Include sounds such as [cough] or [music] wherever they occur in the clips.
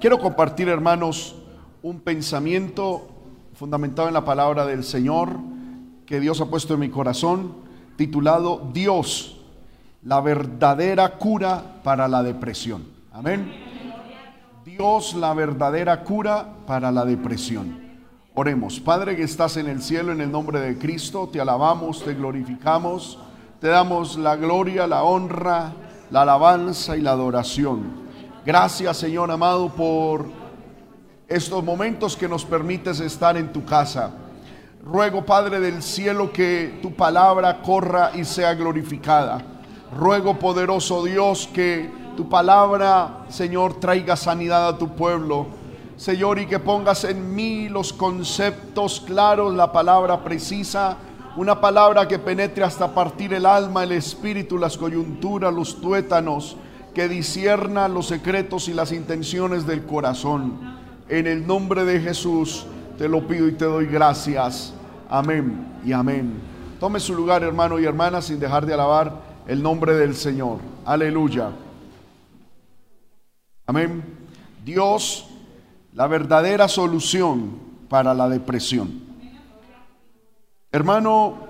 Quiero compartir, hermanos, un pensamiento fundamentado en la palabra del Señor que Dios ha puesto en mi corazón, titulado Dios, la verdadera cura para la depresión. Amén. Dios, la verdadera cura para la depresión. Oremos, Padre que estás en el cielo, en el nombre de Cristo, te alabamos, te glorificamos, te damos la gloria, la honra, la alabanza y la adoración. Gracias, Señor amado, por estos momentos que nos permites estar en tu casa. Ruego, Padre del cielo, que tu palabra corra y sea glorificada. Ruego, poderoso Dios, que tu palabra, Señor, traiga sanidad a tu pueblo Señor, y que pongas en mí los conceptos claros, la palabra precisa, una palabra que penetre hasta partir el alma, el espíritu, las coyunturas, los tuétanos, que disierna los secretos y las intenciones del corazón. En el nombre de Jesús te lo pido y te doy gracias. Amén y amén. Tome su lugar, hermano y hermana, sin dejar de alabar el nombre del Señor. Aleluya. Amén. Dios la verdadera solución para la depresión. Hermano,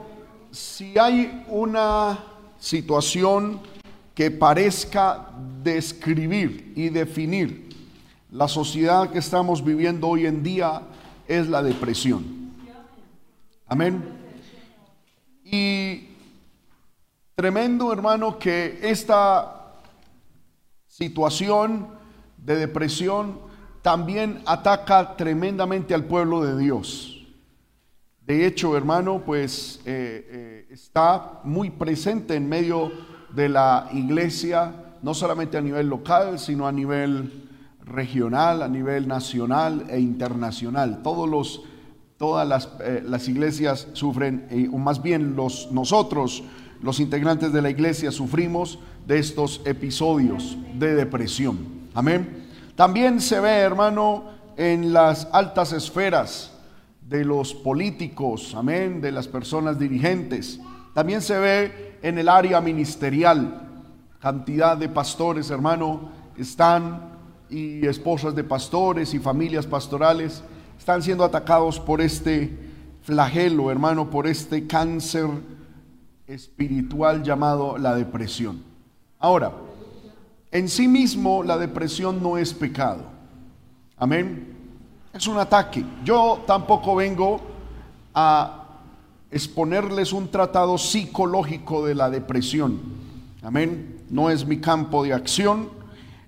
si hay una situación que parezca describir y definir la sociedad que estamos viviendo hoy en día, es la depresión. Amén. Y tremendo, hermano, que esta situación de depresión también ataca tremendamente al pueblo de Dios. De hecho, hermano, pues eh, eh, está muy presente en medio de la iglesia, no solamente a nivel local, sino a nivel regional, a nivel nacional e internacional. Todos los, todas las, eh, las iglesias sufren, o más bien los, nosotros, los integrantes de la iglesia, sufrimos de estos episodios de depresión. Amén. También se ve, hermano, en las altas esferas de los políticos, amén, de las personas dirigentes. También se ve en el área ministerial. Cantidad de pastores, hermano, están y esposas de pastores y familias pastorales están siendo atacados por este flagelo, hermano, por este cáncer espiritual llamado la depresión. Ahora, en sí mismo la depresión no es pecado. Amén. Es un ataque. Yo tampoco vengo a exponerles un tratado psicológico de la depresión. Amén. No es mi campo de acción.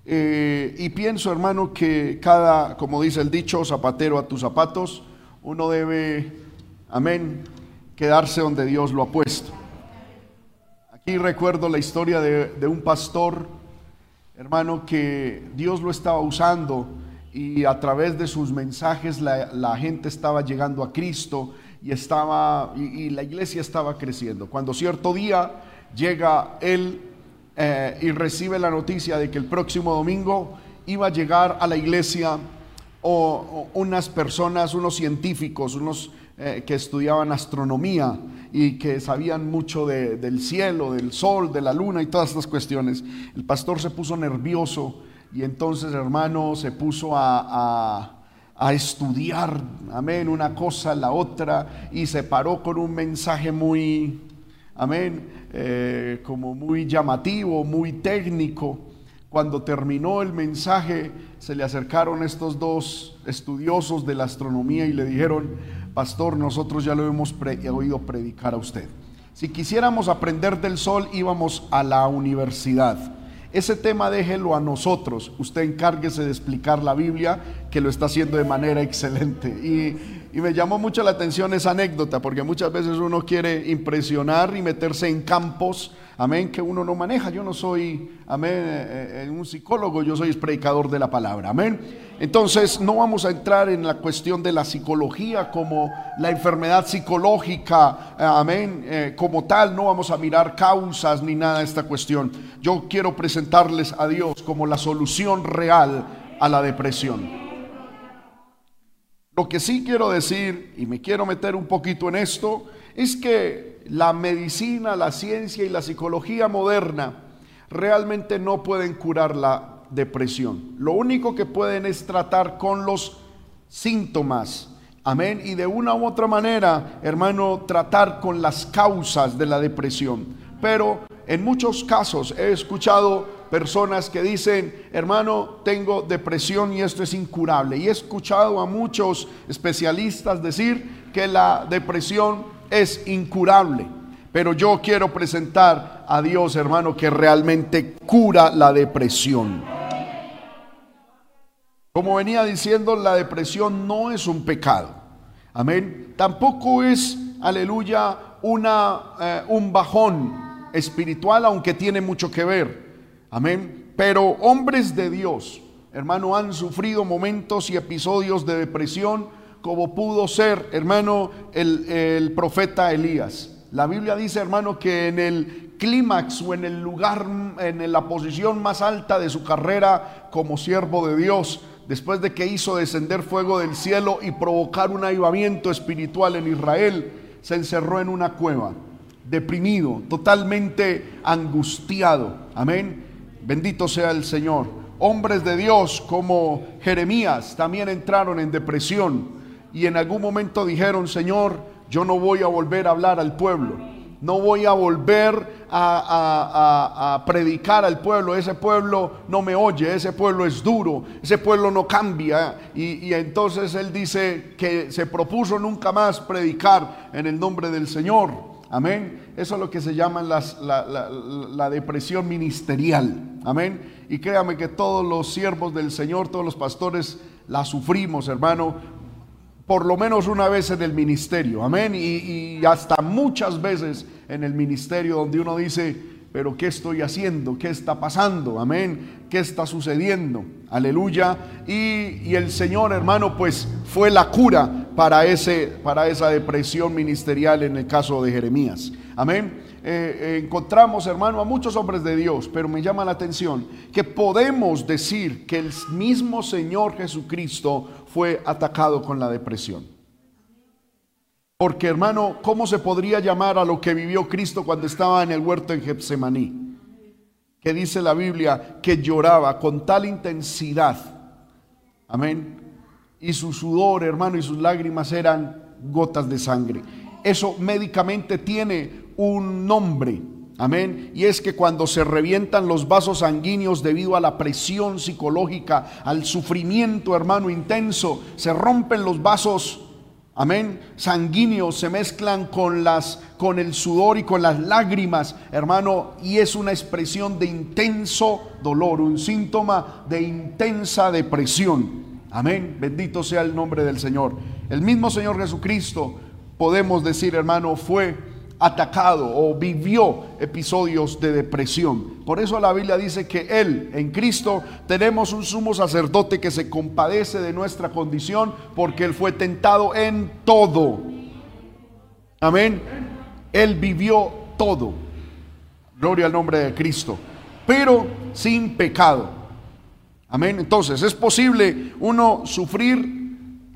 Eh, y pienso, hermano, que cada, como dice el dicho, zapatero a tus zapatos, uno debe, amén, quedarse donde Dios lo ha puesto. Aquí recuerdo la historia de, de un pastor hermano, que Dios lo estaba usando y a través de sus mensajes la, gente estaba llegando a Cristo y, estaba, y, la iglesia estaba creciendo. Cuando cierto día llega él eh, y recibe la noticia de que el próximo domingo iba a llegar a la iglesia o unas personas, unos científicos, unos eh, que estudiaban astronomía y que sabían mucho del cielo, del sol, de la luna y todas estas cuestiones. El pastor se puso nervioso y entonces, hermano, se puso a, estudiar, amén, una cosa, la otra, y se paró con un mensaje muy, amén, eh, como muy llamativo, muy técnico. Cuando terminó el mensaje, se le acercaron estos dos estudiosos de la astronomía y le dijeron, pastor, nosotros ya lo hemos oído predicar a usted. Si quisiéramos aprender del sol, íbamos a la universidad. Ese tema déjelo a nosotros. Usted encárguese de explicar la Biblia, que lo está haciendo de manera excelente. Y, me llamó mucho la atención esa anécdota, porque muchas veces uno quiere impresionar y meterse en campos amén, que uno no maneja. Yo no soy, amén, eh, eh, un psicólogo, yo soy predicador de la palabra, amén. Entonces no vamos a entrar en la cuestión de la psicología como la enfermedad psicológica, eh, amén, como tal, no vamos a mirar causas ni nada de esta cuestión. Yo quiero presentarles a Dios como la solución real a la depresión. Lo que sí quiero decir, y me quiero meter un poquito en esto, es que la medicina, la ciencia y la psicología moderna realmente no pueden curar la, depresión. Lo único que pueden es tratar con los síntomas. Amén. Y de una u otra manera, hermano, tratar con las causas de la depresión. Pero en muchos casos he escuchado personas que dicen, hermano, tengo depresión y esto es incurable. Y he escuchado a muchos especialistas decir que la depresión es incurable. Pero yo quiero presentar a Dios, hermano, que realmente cura la depresión. Como venía diciendo, la depresión no es un pecado. Amén. Tampoco es, aleluya, una, eh, un bajón espiritual, aunque tiene mucho que ver. Amén. Pero hombres de Dios, hermano, han sufrido momentos y episodios de depresión como pudo ser, hermano, el, el profeta Elías. La Biblia dice, hermano, que en el clímax o en el lugar, en la posición más alta de su carrera como siervo de Dios, después de que hizo descender fuego del cielo y provocar un avivamiento espiritual en Israel, se encerró en una cueva, deprimido, totalmente angustiado. Amén. Bendito sea el Señor. Hombres de Dios como Jeremías también entraron en depresión y en algún momento dijeron, Señor, yo no voy a volver a hablar al pueblo. No voy a volver a, predicar al pueblo. Ese pueblo no me oye, ese pueblo es duro, ese pueblo no cambia. Y, y entonces él dice que se propuso nunca más predicar en el nombre del Señor. Amén. Eso es lo que se llama las, la, la, depresión ministerial. Amén. Y créame que todos los siervos del Señor, todos los pastores, la sufrimos, hermano, por lo menos una vez en el ministerio, amén, y, hasta muchas veces en el ministerio donde uno dice, pero ¿qué estoy haciendo? ¿Qué está pasando? Amén, ¿qué está sucediendo? Aleluya. Y, el Señor, hermano, pues fue la cura para, ese, para esa depresión ministerial en el caso de Jeremías. Amén. Eh, eh, encontramos, hermano, a muchos hombres de Dios, pero me llama la atención que podemos decir que el mismo Señor Jesucristo fue atacado con la depresión. Porque, hermano, ¿cómo se podría llamar a lo que vivió Cristo cuando estaba en el huerto en Getsemaní? Que dice la Biblia que lloraba con tal intensidad. Amén. Y su sudor, hermano, y sus lágrimas eran gotas de sangre. Eso médicamente tiene un nombre. Amén. Y es que cuando se revientan los vasos sanguíneos debido a la presión psicológica, al sufrimiento, hermano, intenso, se rompen los vasos, amén, sanguíneos, se mezclan con las con el sudor y con las lágrimas, hermano, y es una expresión de intenso dolor, un síntoma de intensa depresión. Amén. Bendito sea el nombre del Señor. El mismo Señor Jesucristo, podemos decir, hermano, fue atacado o vivió episodios de depresión. Por eso la Biblia dice que Él, en Cristo, tenemos un sumo sacerdote que se compadece de nuestra condición porque Él fue tentado en todo. Amén. Él vivió todo. Gloria al nombre de Cristo. Pero sin pecado. Amén. Entonces, es posible uno sufrir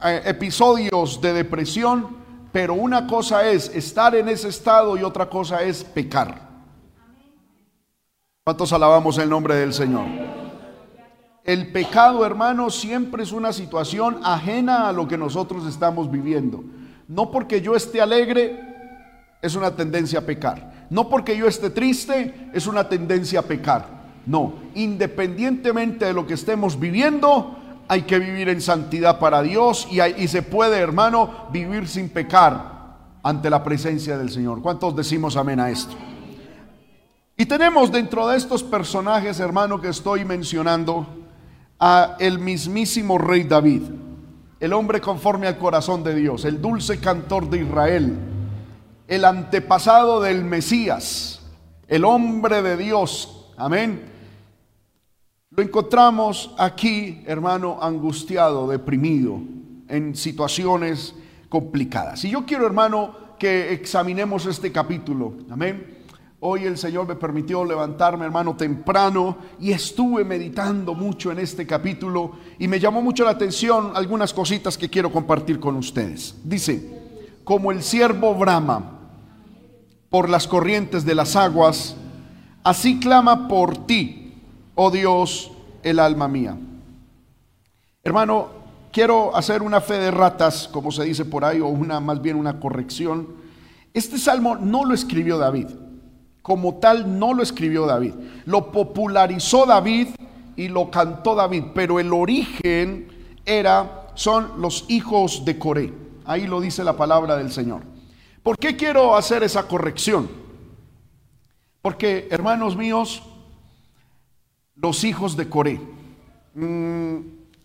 eh, episodios de depresión pero una cosa es estar en ese estado y otra cosa es pecar. ¿Cuántos alabamos el nombre del Señor? El pecado, hermano, siempre es una situación ajena a lo que nosotros estamos viviendo. No porque yo esté alegre es una tendencia a pecar. No porque yo esté triste es una tendencia a pecar. No, independientemente de lo que estemos viviendo, hay que vivir en santidad para Dios y, se puede, hermano, vivir sin pecar ante la presencia del Señor. ¿Cuántos decimos amén a esto? Y tenemos dentro de estos personajes, hermano, que estoy mencionando, a el mismísimo rey David, el hombre conforme al corazón de Dios, el dulce cantor de Israel, el antepasado del Mesías, el hombre de Dios, amén lo encontramos aquí, hermano, angustiado, deprimido, en situaciones complicadas. Y yo quiero, hermano, que examinemos este capítulo. Amén. Hoy el Señor me permitió levantarme, hermano, temprano y estuve meditando mucho en este capítulo y me llamó mucho la atención algunas cositas que quiero compartir con ustedes. Dice, como el siervo brama por las corrientes de las aguas, así clama por ti, oh Dios, el alma mía. Hermano, quiero hacer una fe de ratas, como se dice por ahí, o una más bien una corrección. Este salmo no lo escribió David. Como tal, no lo escribió David. Lo popularizó David y lo cantó David, pero el origen era, son los hijos de Coré. Ahí lo dice la palabra del Señor. ¿Por qué quiero hacer esa corrección? Porque, hermanos míos, los hijos de Coré, mm,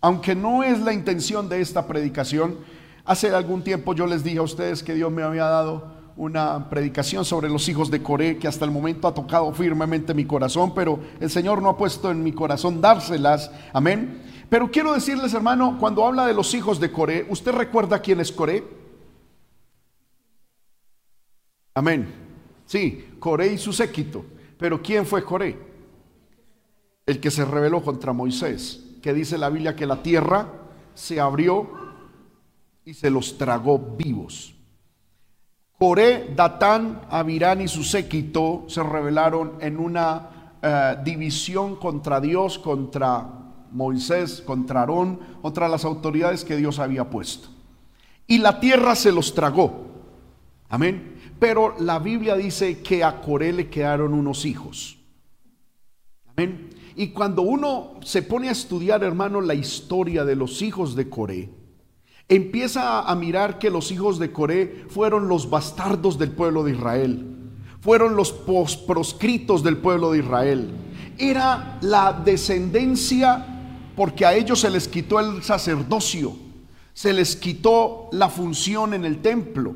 aunque no es la intención de esta predicación, hace algún tiempo yo les dije a ustedes que Dios me había dado una predicación sobre los hijos de Coré que hasta el momento ha tocado firmemente mi corazón, pero el Señor no ha puesto en mi corazón dárselas. Amén. Pero quiero decirles, hermano, cuando habla de los hijos de Coré, ¿usted recuerda quién es Coré? Amén. Sí, Coré y su séquito. Pero ¿quién fue Coré? El que se rebeló contra Moisés, que dice la Biblia que la tierra se abrió y se los tragó vivos. Coré, Datán, Abirán y su séquito se rebelaron en una eh, división contra Dios, contra Moisés, contra Aarón, contra las autoridades que Dios había puesto. Y la tierra se los tragó. Amén. Pero la Biblia dice que a Coré le quedaron unos hijos. Amén. Y cuando uno se pone a estudiar, hermano, la historia de los hijos de Coré, empieza a mirar que los hijos de Coré fueron los bastardos del pueblo de Israel, fueron los proscritos del pueblo de Israel. Era la descendencia porque a ellos se les quitó el sacerdocio, se les quitó la función en el templo.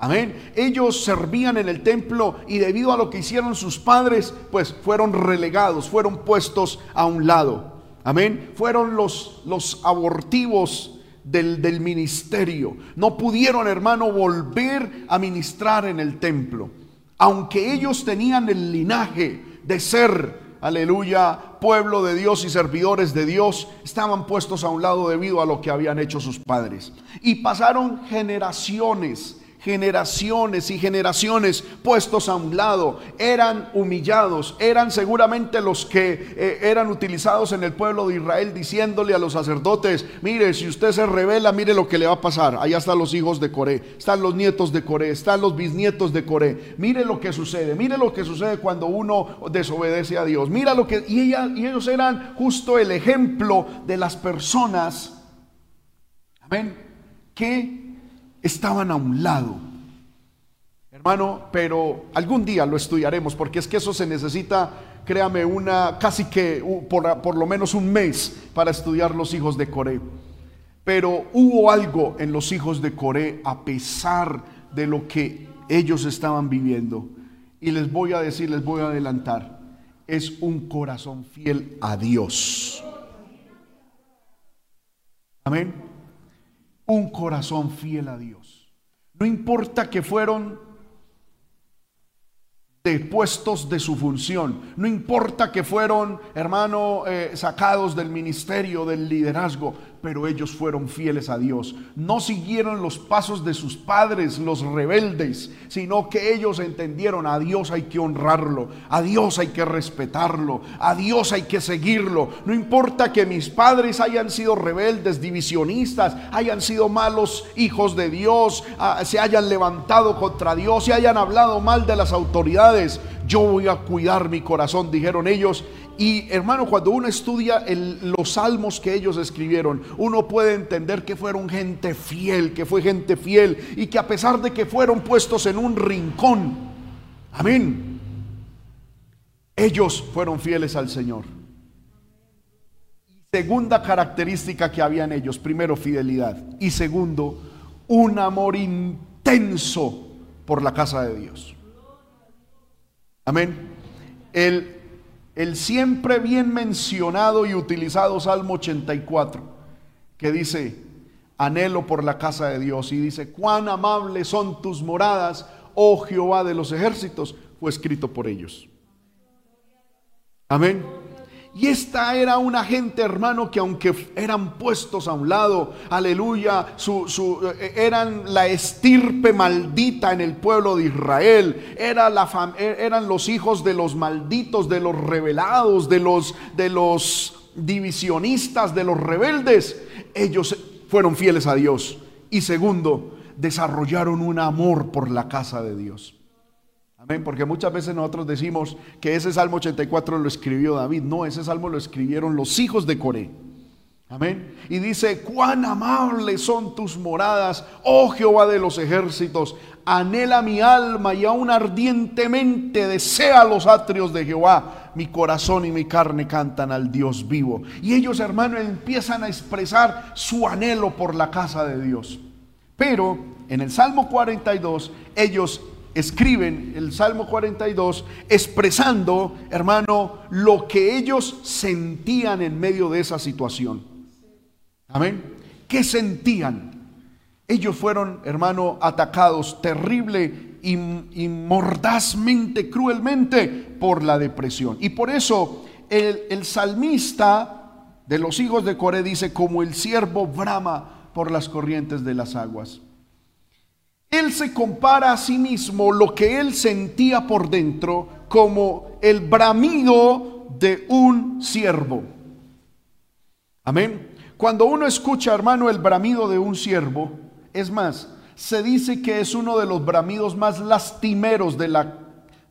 Amén. Ellos servían en el templo y debido a lo que hicieron sus padres, pues fueron relegados, fueron puestos a un lado. Amén. Fueron los, los abortivos del, ministerio. No pudieron, hermano, volver a ministrar en el templo. Aunque ellos tenían el linaje de ser, aleluya, pueblo de Dios y servidores de Dios, estaban puestos a un lado debido a lo que habían hecho sus padres. Y pasaron generaciones generaciones y generaciones puestos a un lado, eran humillados, eran seguramente los que eh, eran utilizados en el pueblo de Israel diciéndole a los sacerdotes, mire, si usted se revela, mire lo que le va a pasar. Allá están los hijos de Coré, están los nietos de Coré, están los bisnietos de Coré. Mire lo que sucede, mire lo que sucede cuando uno desobedece a Dios. Mira lo que y, ellos eran justo el ejemplo de las personas amén, que estaban a un lado. Hermano, pero algún día lo estudiaremos porque es que eso se necesita, créame, una casi que por, por lo menos un mes para estudiar los hijos de Coré. Pero hubo algo en los hijos de Coré a pesar de lo que ellos estaban viviendo. Y les voy a decir, les voy a adelantar, es un corazón fiel a Dios. Amén un corazón fiel a Dios. No importa que fueron depuestos de su función, no importa que fueron, hermano, eh, sacados del ministerio, del liderazgo, pero ellos fueron fieles a Dios. No siguieron los pasos de sus padres, los rebeldes, sino que ellos entendieron a Dios hay que honrarlo, a Dios hay que respetarlo, a Dios hay que seguirlo. No importa que mis padres hayan sido rebeldes, divisionistas, hayan sido malos hijos de Dios, ah, se hayan levantado contra Dios, se hayan hablado mal de las autoridades. Yo voy a cuidar mi corazón, dijeron ellos, y hermano, cuando uno estudia los salmos que ellos escribieron, uno puede entender que fueron gente fiel, que fue gente fiel y que a pesar de que fueron puestos en un rincón, amén, ellos fueron fieles al Señor. Segunda característica que había en ellos, primero fidelidad y segundo, un amor intenso por la casa de Dios. Amén. El el siempre bien mencionado y utilizado Salmo 84, que dice, anhelo por la casa de Dios, y dice, cuán amables son tus moradas, oh Jehová de los ejércitos, fue escrito por ellos. Amén. Y esta era una gente, hermano, que aunque eran puestos a un lado, aleluya, su, eh, eran la estirpe maldita en el pueblo de Israel, era la, e, eran los hijos de los malditos, de los rebelados, de los, de los divisionistas, de los rebeldes, ellos fueron fieles a Dios. Y segundo, desarrollaron un amor por la casa de Dios. Amén, porque muchas veces nosotros decimos que ese Salmo 84 lo escribió David. No, ese Salmo lo escribieron los hijos de Coré. Amén. Y dice, cuán amables son tus moradas, oh Jehová de los ejércitos. Anhela mi alma y aún ardientemente desea los atrios de Jehová. Mi corazón y mi carne cantan al Dios vivo. Y ellos, hermanos, empiezan a expresar su anhelo por la casa de Dios. Pero en el Salmo 42, ellos escriben el Salmo 42 expresando, hermano, lo que ellos sentían en medio de esa situación. Amén. ¿Qué sentían? Ellos fueron, hermano, atacados terrible y, mordazmente, cruelmente por la depresión. Y por eso el, el salmista de los hijos de Coré dice, como el siervo brama por las corrientes de las aguas. Él se compara a sí mismo lo que él sentía por dentro como el bramido de un siervo. Amén. Cuando uno escucha, hermano, el bramido de un siervo, es más, se dice que es uno de los bramidos más lastimeros de la,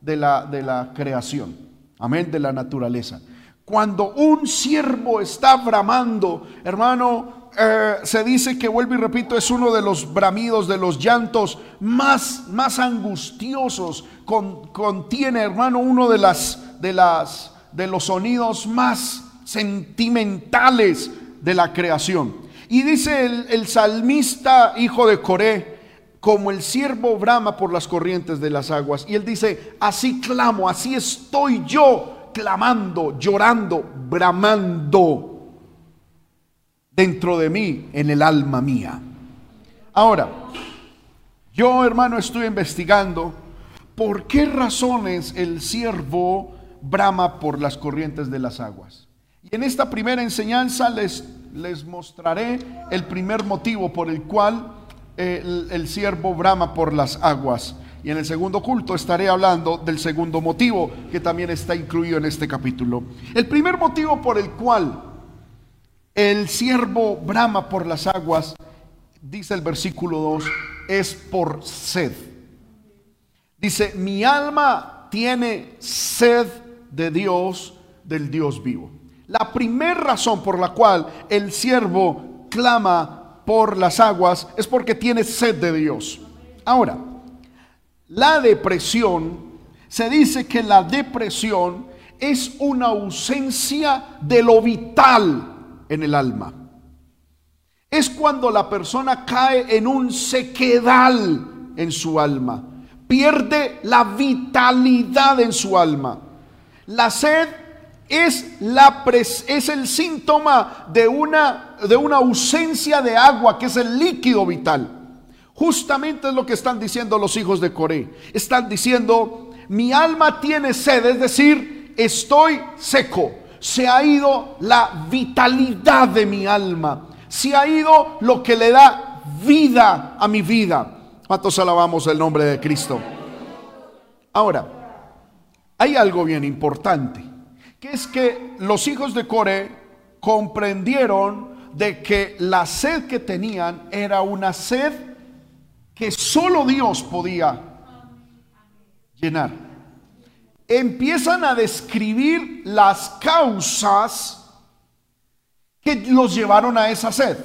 de la, de la creación. Amén, de la naturaleza. Cuando un siervo está bramando, hermano, eh, se dice que, vuelvo y repito, es uno de los bramidos, de los llantos más, más angustiosos. contiene, hermano, uno de, las, de, las, de los sonidos más sentimentales de la creación. Y dice el, el salmista, hijo de Coré, como el siervo brama por las corrientes de las aguas. Y él dice, así clamo, así estoy yo clamando, llorando, bramando dentro de mí, en el alma mía. Ahora, yo hermano estoy investigando por qué razones el siervo brama por las corrientes de las aguas. Y en esta primera enseñanza les, les mostraré el primer motivo por el cual eh, el, siervo brama por las aguas. Y en el segundo culto estaré hablando del segundo motivo que también está incluido en este capítulo. El primer motivo por el cual el siervo brama por las aguas, dice el versículo 2, es por sed. Dice, mi alma tiene sed de Dios, del Dios vivo. La primera razón por la cual el siervo clama por las aguas es porque tiene sed de Dios. Ahora, la depresión, se dice que la depresión es una ausencia de lo vital en el alma. Es cuando la persona cae en un sequedal en su alma. Pierde la vitalidad en su alma. La sed es, la es el síntoma de una, de una ausencia de agua, que es el líquido vital. Justamente es lo que están diciendo los hijos de Coré. Están diciendo, mi alma tiene sed, es decir, estoy seco se ha ido la vitalidad de mi alma, se ha ido lo que le da vida a mi vida. ¿Cuántos alabamos el nombre de Cristo? Ahora, hay algo bien importante, que es que los hijos de Core comprendieron de que la sed que tenían era una sed que solo Dios podía llenar empiezan a describir las causas que los llevaron a esa sed.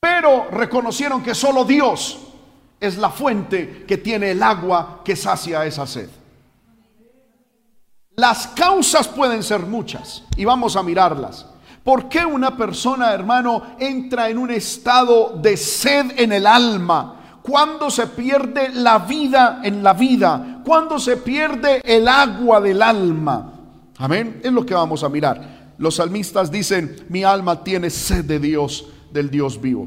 Pero reconocieron que solo Dios es la fuente que tiene el agua que sacia esa sed. Las causas pueden ser muchas y vamos a mirarlas. ¿Por qué una persona, hermano, entra en un estado de sed en el alma? cuando se pierde la vida en la vida, cuando se pierde el agua del alma. Amén, es lo que vamos a mirar. Los salmistas dicen, mi alma tiene sed de Dios, del Dios vivo.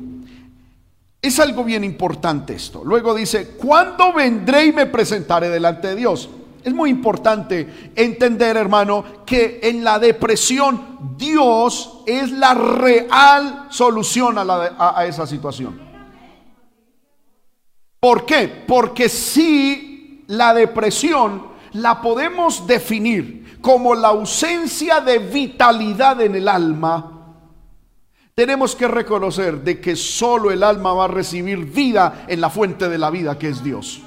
Es algo bien importante esto. Luego dice, ¿cuándo vendré y me presentaré delante de Dios? Es muy importante entender, hermano, que en la depresión Dios es la real solución a, a esa situación. ¿Por qué? Porque si la depresión la podemos definir como la ausencia de vitalidad en el alma, tenemos que reconocer de que solo el alma va a recibir vida en la fuente de la vida que es Dios.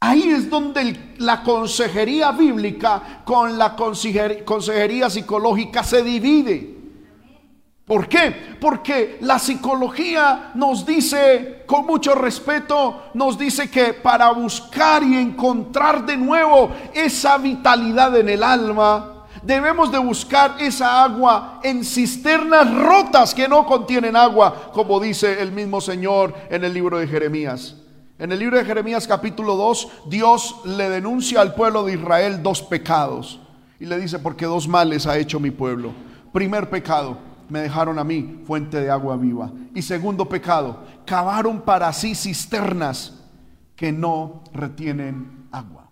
Ahí es donde la consejería bíblica con la consejería psicológica se divide. ¿Por qué? Porque la psicología nos dice, con mucho respeto, nos dice que para buscar y encontrar de nuevo esa vitalidad en el alma, debemos de buscar esa agua en cisternas rotas que no contienen agua, como dice el mismo Señor en el libro de Jeremías. En el libro de Jeremías capítulo 2, Dios le denuncia al pueblo de Israel dos pecados. Y le dice, porque dos males ha hecho mi pueblo. Primer pecado, me dejaron a mí fuente de agua viva. Y segundo pecado, cavaron para sí cisternas que no retienen agua.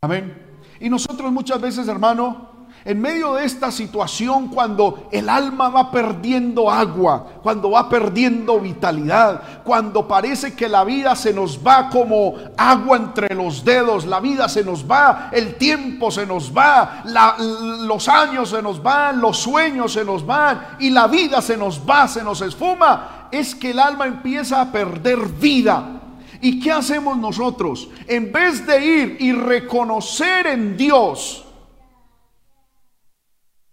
Amén. Y nosotros muchas veces, hermano, en medio de esta situación, cuando el alma va perdiendo agua, cuando va perdiendo vitalidad, cuando parece que la vida se nos va como agua entre los dedos, la vida se nos va, el tiempo se nos va, los años se nos van, los sueños se nos van y la vida se nos va, se nos esfuma, es que el alma empieza a perder vida. ¿Y qué hacemos nosotros? En vez de ir y reconocer en Dios,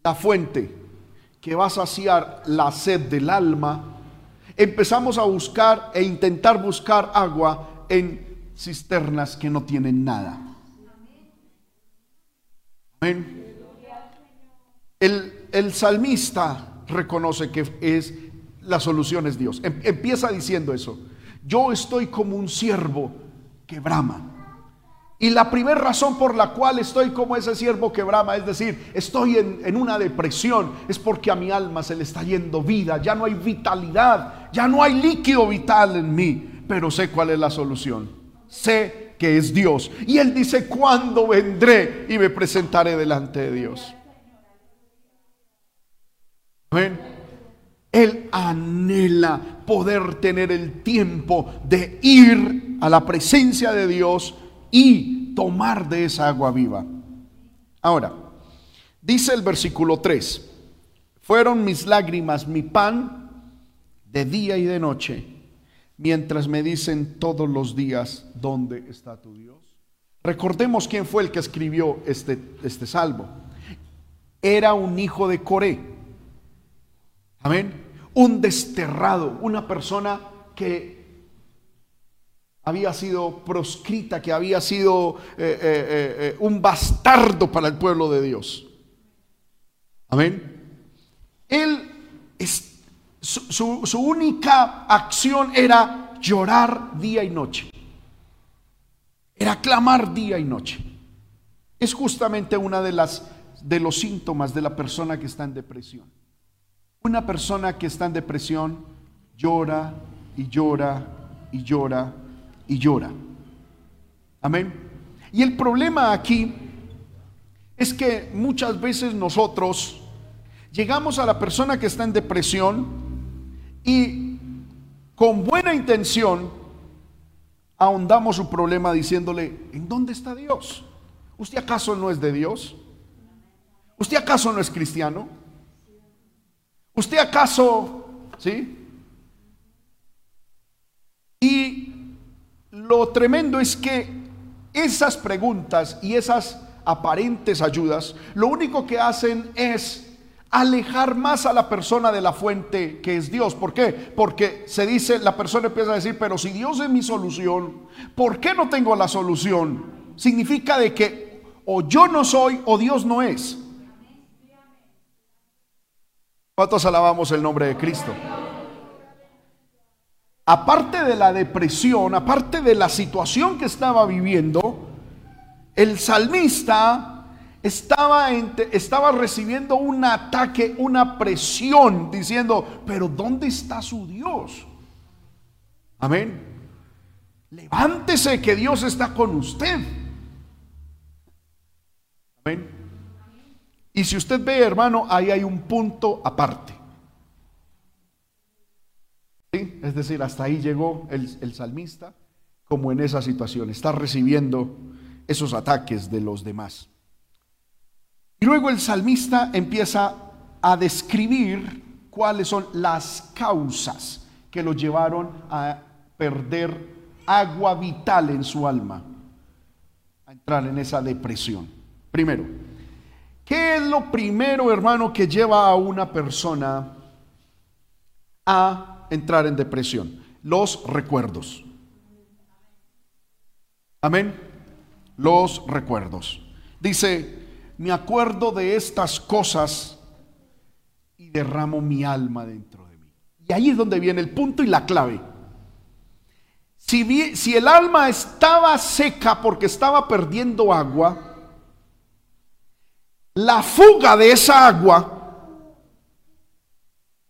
la fuente que va a saciar la sed del alma, empezamos a buscar e intentar buscar agua en cisternas que no tienen nada. Amén. El, el salmista reconoce que es la solución es Dios. Em, empieza diciendo eso. Yo estoy como un siervo que brama y la primera razón por la cual estoy como ese siervo que brama, es decir, estoy en, una depresión, es porque a mi alma se le está yendo vida, ya no hay vitalidad, ya no hay líquido vital en mí, pero sé cuál es la solución. Sé que es Dios. Y Él dice, ¿cuándo vendré y me presentaré delante de Dios? ¿Ven? Él anhela poder tener el tiempo de ir a la presencia de Dios y tomar de esa agua viva. Ahora, dice el versículo 3, fueron mis lágrimas mi pan de día y de noche, mientras me dicen todos los días, ¿dónde está tu Dios? Recordemos quién fue el que escribió este, este salvo. Era un hijo de Coré. Amén. Un desterrado, una persona que había sido proscrita, que había sido eh, eh, eh, un bastardo para el pueblo de Dios. Amén. Él, su, su única acción era llorar día y noche. Era clamar día y noche. Es justamente una de las de los síntomas de la persona que está en depresión. Una persona que está en depresión llora y llora y llora y llora. Amén. Y el problema aquí es que muchas veces nosotros llegamos a la persona que está en depresión y con buena intención ahondamos su problema diciéndole, ¿en dónde está Dios? ¿Usted acaso no es de Dios? ¿Usted acaso no es cristiano? ¿Usted acaso, sí? Y lo tremendo es que esas preguntas y esas aparentes ayudas, lo único que hacen es alejar más a la persona de la fuente que es Dios. ¿Por qué? Porque se dice, la persona empieza a decir, pero si Dios es mi solución, ¿por qué no tengo la solución? Significa de que o yo no soy o Dios no es. ¿Cuántos alabamos el nombre de Cristo? Aparte de la depresión, aparte de la situación que estaba viviendo, el salmista estaba, estaba recibiendo un ataque, una presión, diciendo, pero ¿dónde está su Dios? Amén. Levántese que Dios está con usted. Amén. Y si usted ve, hermano, ahí hay un punto aparte. Es decir, hasta ahí llegó el, salmista como en esa situación, está recibiendo esos ataques de los demás. Y luego el salmista empieza a describir cuáles son las causas que lo llevaron a perder agua vital en su alma, a entrar en esa depresión. Primero, ¿qué es lo primero, hermano, que lleva a una persona a entrar en depresión? Los recuerdos. Amén. Los recuerdos. Dice, me acuerdo de estas cosas y derramo mi alma dentro de mí. Y ahí es donde viene el punto y la clave. Si, si el alma estaba seca porque estaba perdiendo agua, la fuga de esa agua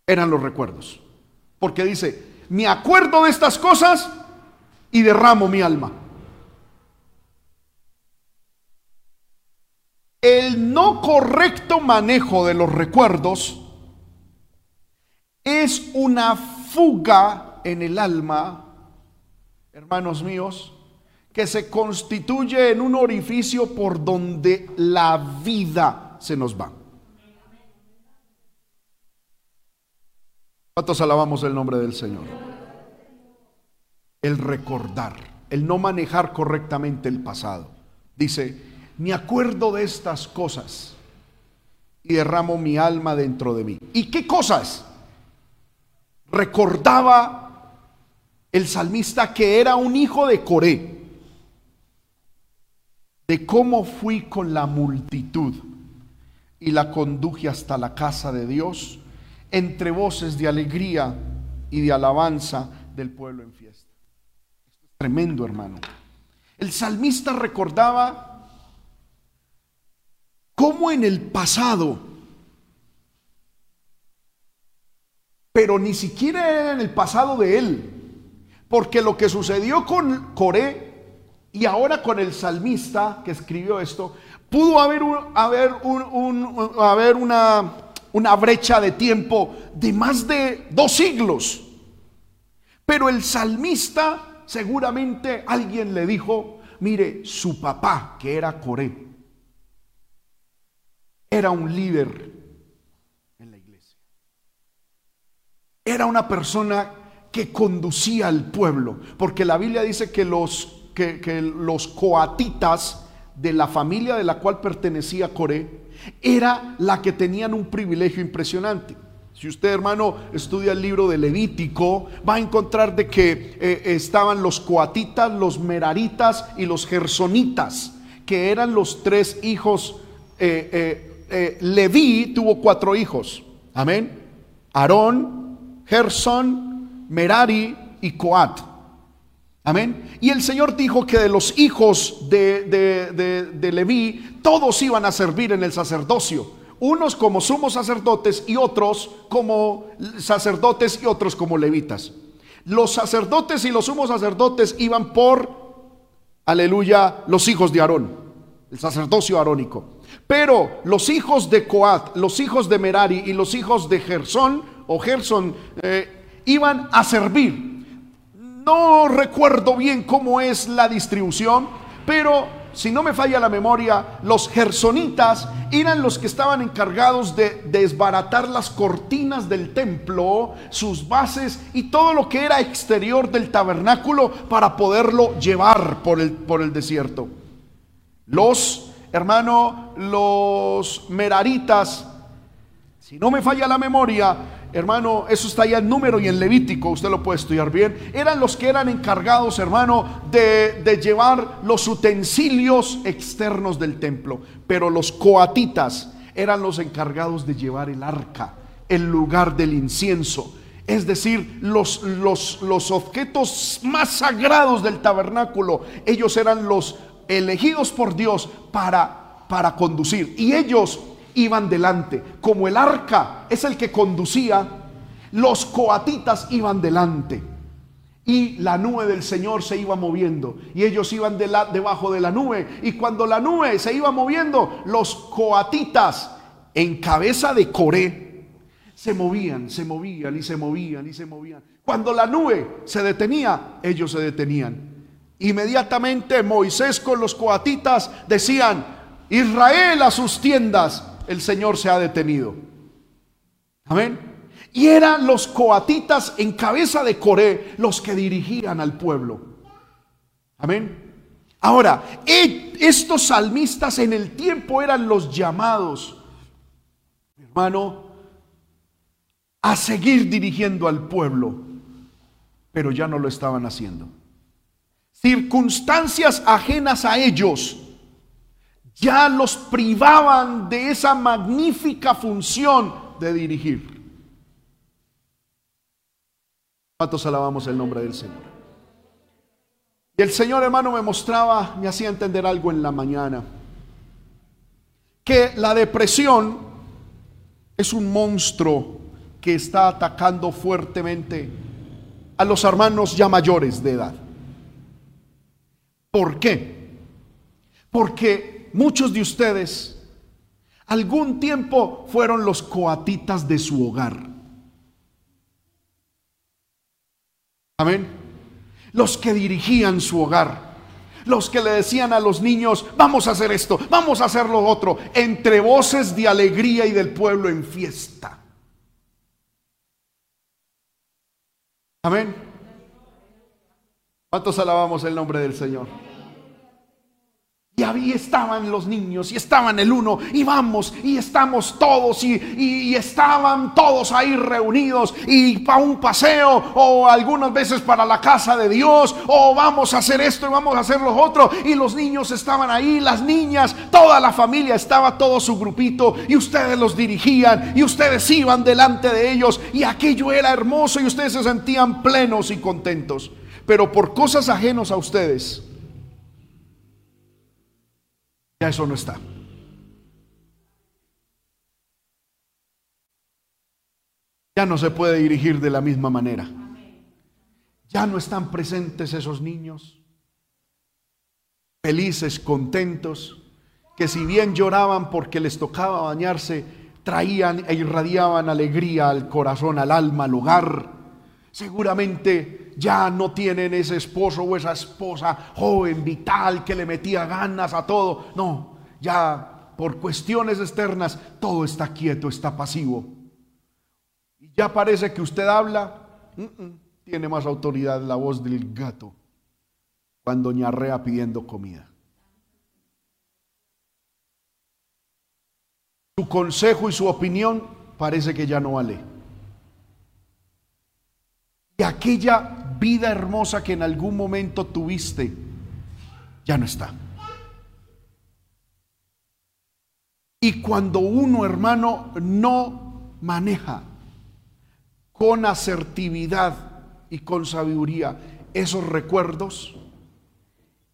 eran los recuerdos. Porque dice, me acuerdo de estas cosas y derramo mi alma. El no correcto manejo de los recuerdos es una fuga en el alma, hermanos míos, que se constituye en un orificio por donde la vida se nos va. ¿Cuántos alabamos el nombre del Señor? El recordar, el no manejar correctamente el pasado. Dice, me acuerdo de estas cosas y derramo mi alma dentro de mí. ¿Y qué cosas? recordaba el salmista que era un hijo de Coré, de cómo fui con la multitud y la conduje hasta la casa de Dios, entre voces de alegría y de alabanza del pueblo en fiesta. Tremendo, hermano. El salmista recordaba cómo en el pasado, pero ni siquiera era en el pasado de él. Porque lo que sucedió con Coré y ahora con el salmista que escribió esto, pudo haber, haber, haber una, una brecha de tiempo de más de dos siglos. Pero el salmista seguramente alguien le dijo, mire, su papá, que era Coré, era un líder Era una persona que conducía al pueblo, porque la Biblia dice que los, que, los coatitas de la familia de la cual pertenecía Coré era la que tenían un privilegio impresionante. Si usted, hermano, estudia el libro de Levítico, va a encontrar de que eh, estaban los coatitas, los meraritas y los gersonitas, que eran los tres hijos. Eh, eh, Leví tuvo cuatro hijos. Amén. Aarón, Gerson, Merari y Coat. Amén. Y el Señor dijo que de los hijos de, de, Leví, todos iban a servir en el sacerdocio. Unos como sumos sacerdotes y otros como sacerdotes y otros como levitas. Los sacerdotes y los sumos sacerdotes iban por, aleluya, los hijos de Aarón, el sacerdocio arónico. Pero los hijos de Coat, los hijos de Merari y los hijos de Gersón o Gerson eh, iban a servir. No recuerdo bien cómo es la distribución, pero si no me falla la memoria, los gersonitas eran los que estaban encargados de desbaratar las cortinas del templo, sus bases y todo lo que era exterior del tabernáculo para poderlo llevar por el, por el desierto. Los, hermano, los meraritas, si no me falla la memoria, hermano, eso está ya en número y en Levítico, usted lo puede estudiar bien, eran los que eran encargados, hermano, de, de, llevar los utensilios externos del templo, pero los coatitas eran los encargados de llevar el arca, el lugar del incienso. Es decir, los, los, los objetos más sagrados del tabernáculo, ellos eran los elegidos por Dios para, para conducir. Y ellos iban delante. Como el arca es el que conducía, los coatitas iban delante. Y la nube del Señor se iba moviendo. Y ellos iban de la, debajo de la nube. Y cuando la nube se iba moviendo, los coatitas en cabeza de Coré se movían, se movían y se movían y se movían. Cuando la nube se detenía, ellos se detenían. Inmediatamente Moisés con los coatitas decían, Israel a sus tiendas, el Señor se ha detenido. Amén. Y eran los coatitas en cabeza de Coré los que dirigían al pueblo. Amén. Ahora, e, estos salmistas en el tiempo eran los llamados, hermano, a seguir dirigiendo al pueblo, pero ya no lo estaban haciendo. Circunstancias ajenas a ellos ya los privaban de esa magnífica función de dirigir. ¿Cuántos alabamos el nombre del Señor? Y el Señor hermano me mostraba, me hacía entender algo en la mañana, que la depresión es un monstruo que está atacando fuertemente a los hermanos ya mayores de edad. ¿Por qué? Porque muchos de ustedes algún tiempo fueron los coatitas de su hogar. Amén. Los que dirigían su hogar. Los que le decían a los niños, vamos a hacer esto, vamos a hacer lo otro, entre voces de alegría y del pueblo en fiesta. Amén. ¿Cuántos alabamos el nombre del Señor? Y ahí estaban los niños, y estaban el uno, y vamos, y estamos todos, y, estaban todos ahí reunidos, y para un paseo, o algunas veces para la casa de Dios, o vamos a hacer esto y vamos a hacer lo otro, y los niños estaban ahí, las niñas, toda la familia estaba, todo su grupito, y ustedes los dirigían, y ustedes iban delante de ellos, y aquello era hermoso, y ustedes se sentían plenos y contentos. Pero por cosas ajenos a ustedes, ya eso no está. Ya no se puede dirigir de la misma manera. Ya no están presentes esos niños, felices, contentos, que si bien lloraban porque les tocaba bañarse, traían e irradiaban alegría al corazón, al alma, al hogar. Seguramente ya no tienen ese esposo o esa esposa joven, vital, que le metía ganas a todo. No, ya por cuestiones externas todo está quieto, está pasivo. Y ya parece que usted habla, tiene más autoridad la voz del gato cuando ñarrea pidiendo comida. Su consejo y su opinión parece que ya no vale aquella vida hermosa que en algún momento tuviste ya no está. Y cuando uno, hermano, no maneja con asertividad y con sabiduría esos recuerdos,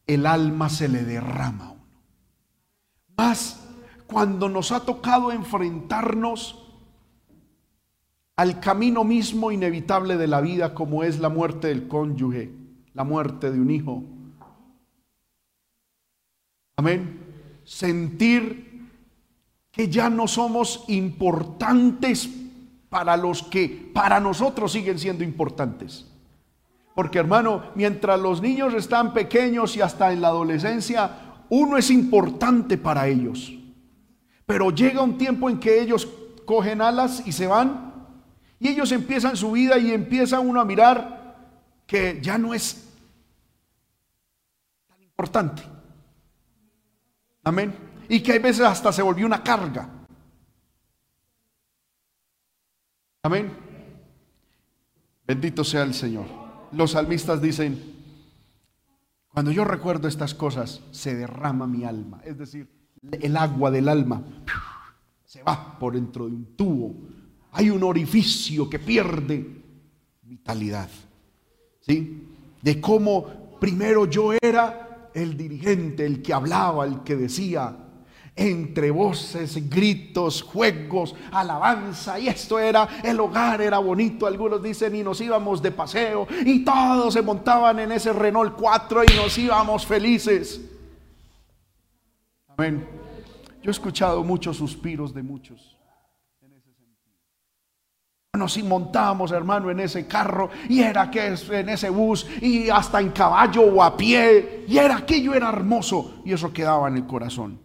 el alma se le derrama a uno. Más cuando nos ha tocado enfrentarnos al camino mismo inevitable de la vida como es la muerte del cónyuge, la muerte de un hijo. Amén. Sentir que ya no somos importantes para los que para nosotros siguen siendo importantes. Porque hermano, mientras los niños están pequeños y hasta en la adolescencia, uno es importante para ellos. Pero llega un tiempo en que ellos cogen alas y se van y ellos empiezan su vida y empieza uno a mirar que ya no es tan importante. Amén. Y que hay veces hasta se volvió una carga. Amén. Bendito sea el Señor. Los salmistas dicen, cuando yo recuerdo estas cosas, se derrama mi alma. Es decir, el agua del alma se va por dentro de un tubo hay un orificio que pierde vitalidad. ¿Sí? De cómo primero yo era el dirigente, el que hablaba, el que decía, entre voces, gritos, juegos, alabanza, y esto era, el hogar era bonito, algunos dicen, y nos íbamos de paseo, y todos se montaban en ese Renault 4 y nos íbamos felices. Amén. Yo he escuchado muchos suspiros de muchos Bueno, si montábamos, hermano, en ese carro, y era que en ese bus, y hasta en caballo o a pie, y era aquello era hermoso, y eso quedaba en el corazón.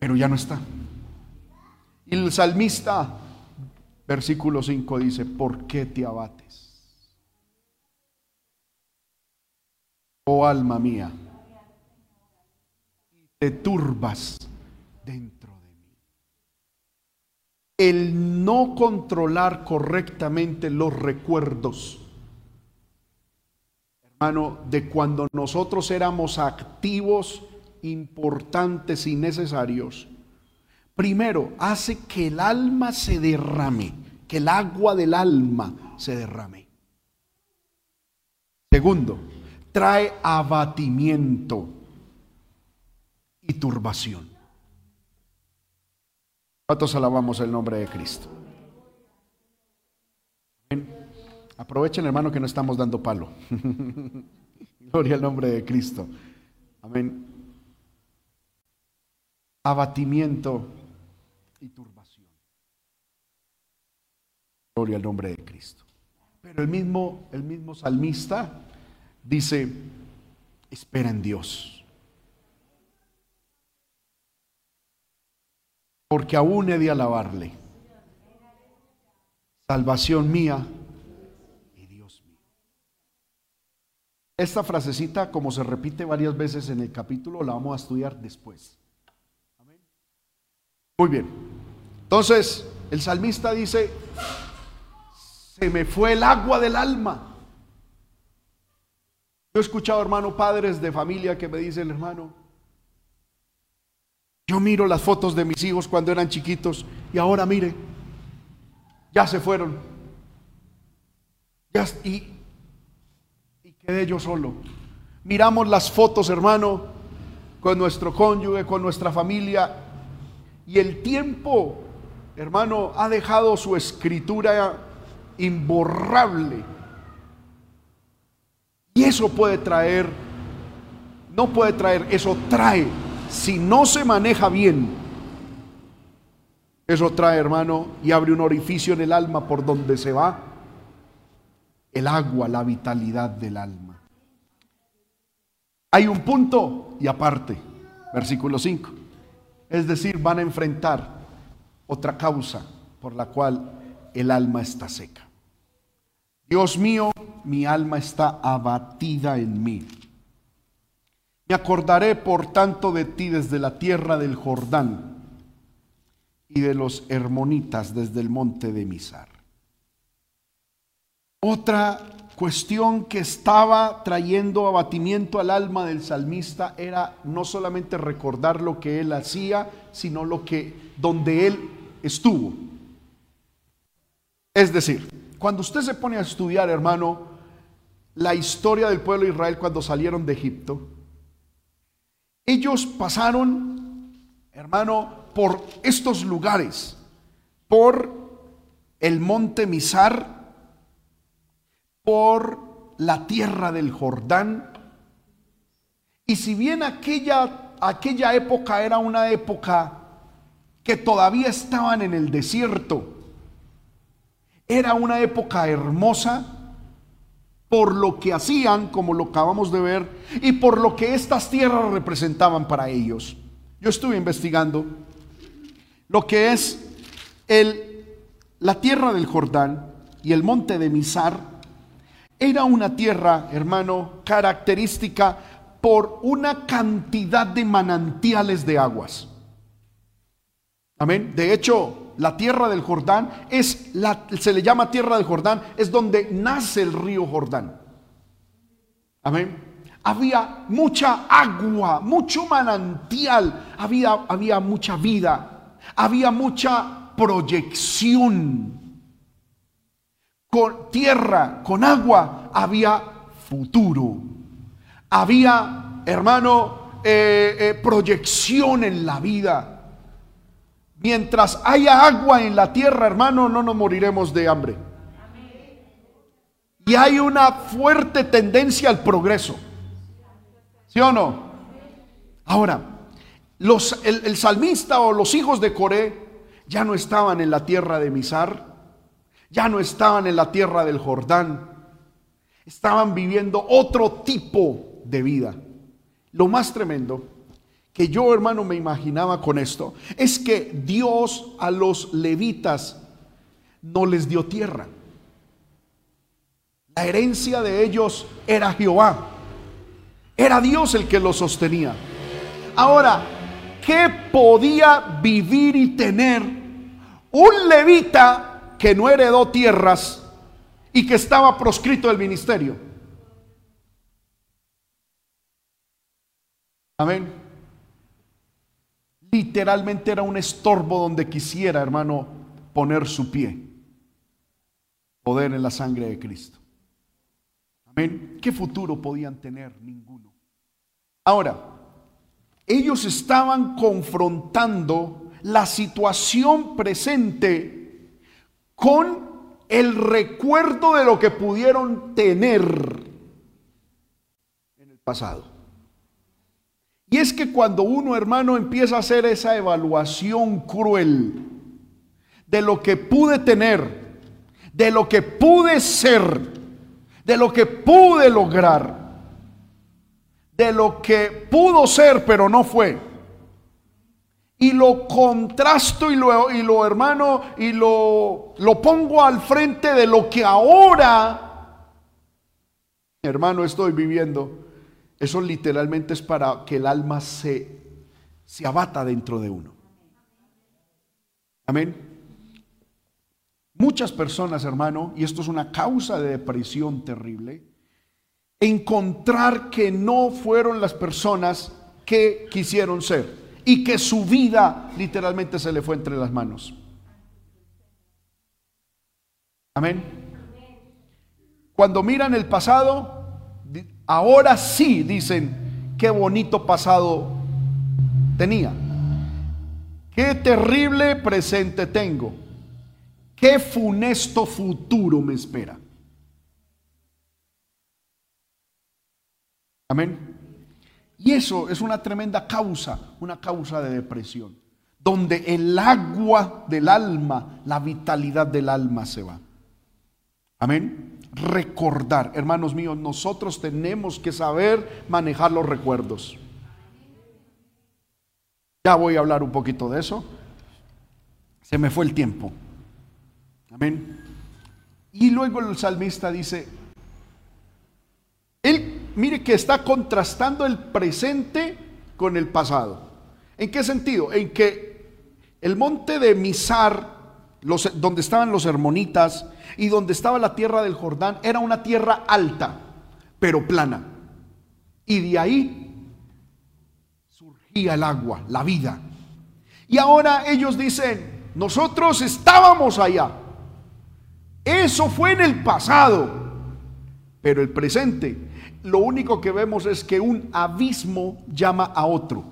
Pero ya no está. El salmista, versículo 5 dice, ¿por qué te abates? Oh alma mía, te turbas dentro el no controlar correctamente los recuerdos, hermano, de cuando nosotros éramos activos, importantes y necesarios, primero hace que el alma se derrame, que el agua del alma se derrame. Segundo, trae abatimiento y turbación. ¿Cuántos alabamos el nombre de Cristo? Aprovechen, hermano, que no estamos dando palo. [laughs] Gloria al nombre de Cristo. Amén. Abatimiento y turbación. Gloria al nombre de Cristo. Pero el mismo, el mismo salmista dice, espera en Dios. Porque aún he de alabarle. Salvación mía y Dios mío. Esta frasecita, como se repite varias veces en el capítulo, la vamos a estudiar después. Muy bien. Entonces, el salmista dice, se me fue el agua del alma. Yo he escuchado, hermano, padres de familia que me dicen, hermano, yo miro las fotos de mis hijos cuando eran chiquitos y ahora mire, ya se fueron. Ya, y, y quedé yo solo. Miramos las fotos, hermano, con nuestro cónyuge, con nuestra familia. Y el tiempo, hermano, ha dejado su escritura imborrable. Y eso puede traer, no puede traer, eso trae si no se maneja bien, eso trae, hermano, y abre un orificio en el alma por donde se va el agua, la vitalidad del alma. Hay un punto y aparte, versículo 5. Es decir, van a enfrentar otra causa por la cual el alma está seca. Dios mío, mi alma está abatida en mí. Me acordaré por tanto de ti desde la tierra del Jordán y de los hermonitas desde el monte de Misar. Otra cuestión que estaba trayendo abatimiento al alma del salmista era no solamente recordar lo que él hacía, sino lo que donde él estuvo. Es decir, cuando usted se pone a estudiar, hermano, la historia del pueblo de Israel cuando salieron de Egipto, ellos pasaron, hermano, por estos lugares, por el monte Misar, por la tierra del Jordán. Y si bien aquella, aquella época era una época que todavía estaban en el desierto, era una época hermosa, por lo que hacían, como lo acabamos de ver, y por lo que estas tierras representaban para ellos. Yo estuve investigando lo que es el, la tierra del Jordán y el monte de Misar. Era una tierra, hermano, característica por una cantidad de manantiales de aguas. Amén. De hecho, la tierra del Jordán, es la, se le llama tierra del Jordán, es donde nace el río Jordán. Amén. Había mucha agua, mucho manantial, había, había mucha vida, había mucha proyección. Con tierra, con agua, había futuro. Había, hermano, eh, eh, proyección en la vida. Mientras haya agua en la tierra, hermano, no nos moriremos de hambre. Y hay una fuerte tendencia al progreso. ¿Sí o no? Ahora, los, el, salmista o los hijos de Coré ya no estaban en la tierra de Misar, ya no estaban en la tierra del Jordán, estaban viviendo otro tipo de vida. Lo más tremendo que yo, hermano, me imaginaba con esto es que Dios a los levitas no les dio tierra. La herencia de ellos era Jehová. Era Dios el que los sostenía. Ahora, ¿qué podía vivir y tener un levita que no heredó tierras y que estaba proscrito del ministerio? Amén. Literalmente era un estorbo donde quisiera, hermano, poner su pie. Poder en la sangre de Cristo. Amén. ¿Qué futuro podían tener? Ninguno. Ahora, ellos estaban confrontando la situación presente con el recuerdo de lo que pudieron tener en el pasado. Y es que cuando uno, hermano, empieza a hacer esa evaluación cruel de lo que pude tener, de lo que pude ser, de lo que pude lograr, de lo que pudo ser pero no fue, y lo contrasto y lo, y lo hermano, y lo, lo pongo al frente de lo que ahora, hermano, estoy viviendo eso literalmente es para que el alma se, se abata dentro de uno. Amén. Muchas personas, hermano, y esto es una causa de depresión terrible, encontrar que no fueron las personas que quisieron ser y que su vida literalmente se le fue entre las manos. Amén. Cuando miran el pasado, Ahora sí dicen, qué bonito pasado tenía. Qué terrible presente tengo. Qué funesto futuro me espera. Amén. Y eso es una tremenda causa, una causa de depresión, donde el agua del alma, la vitalidad del alma se va. Amén recordar. Hermanos míos, nosotros tenemos que saber manejar los recuerdos. Ya voy a hablar un poquito de eso. Se me fue el tiempo. Amén. Y luego el salmista dice, él mire que está contrastando el presente con el pasado. ¿En qué sentido? En que el monte de Misar, donde estaban los hermonitas, y donde estaba la tierra del Jordán era una tierra alta, pero plana. Y de ahí surgía el agua, la vida. Y ahora ellos dicen, nosotros estábamos allá. Eso fue en el pasado, pero el presente, lo único que vemos es que un abismo llama a otro.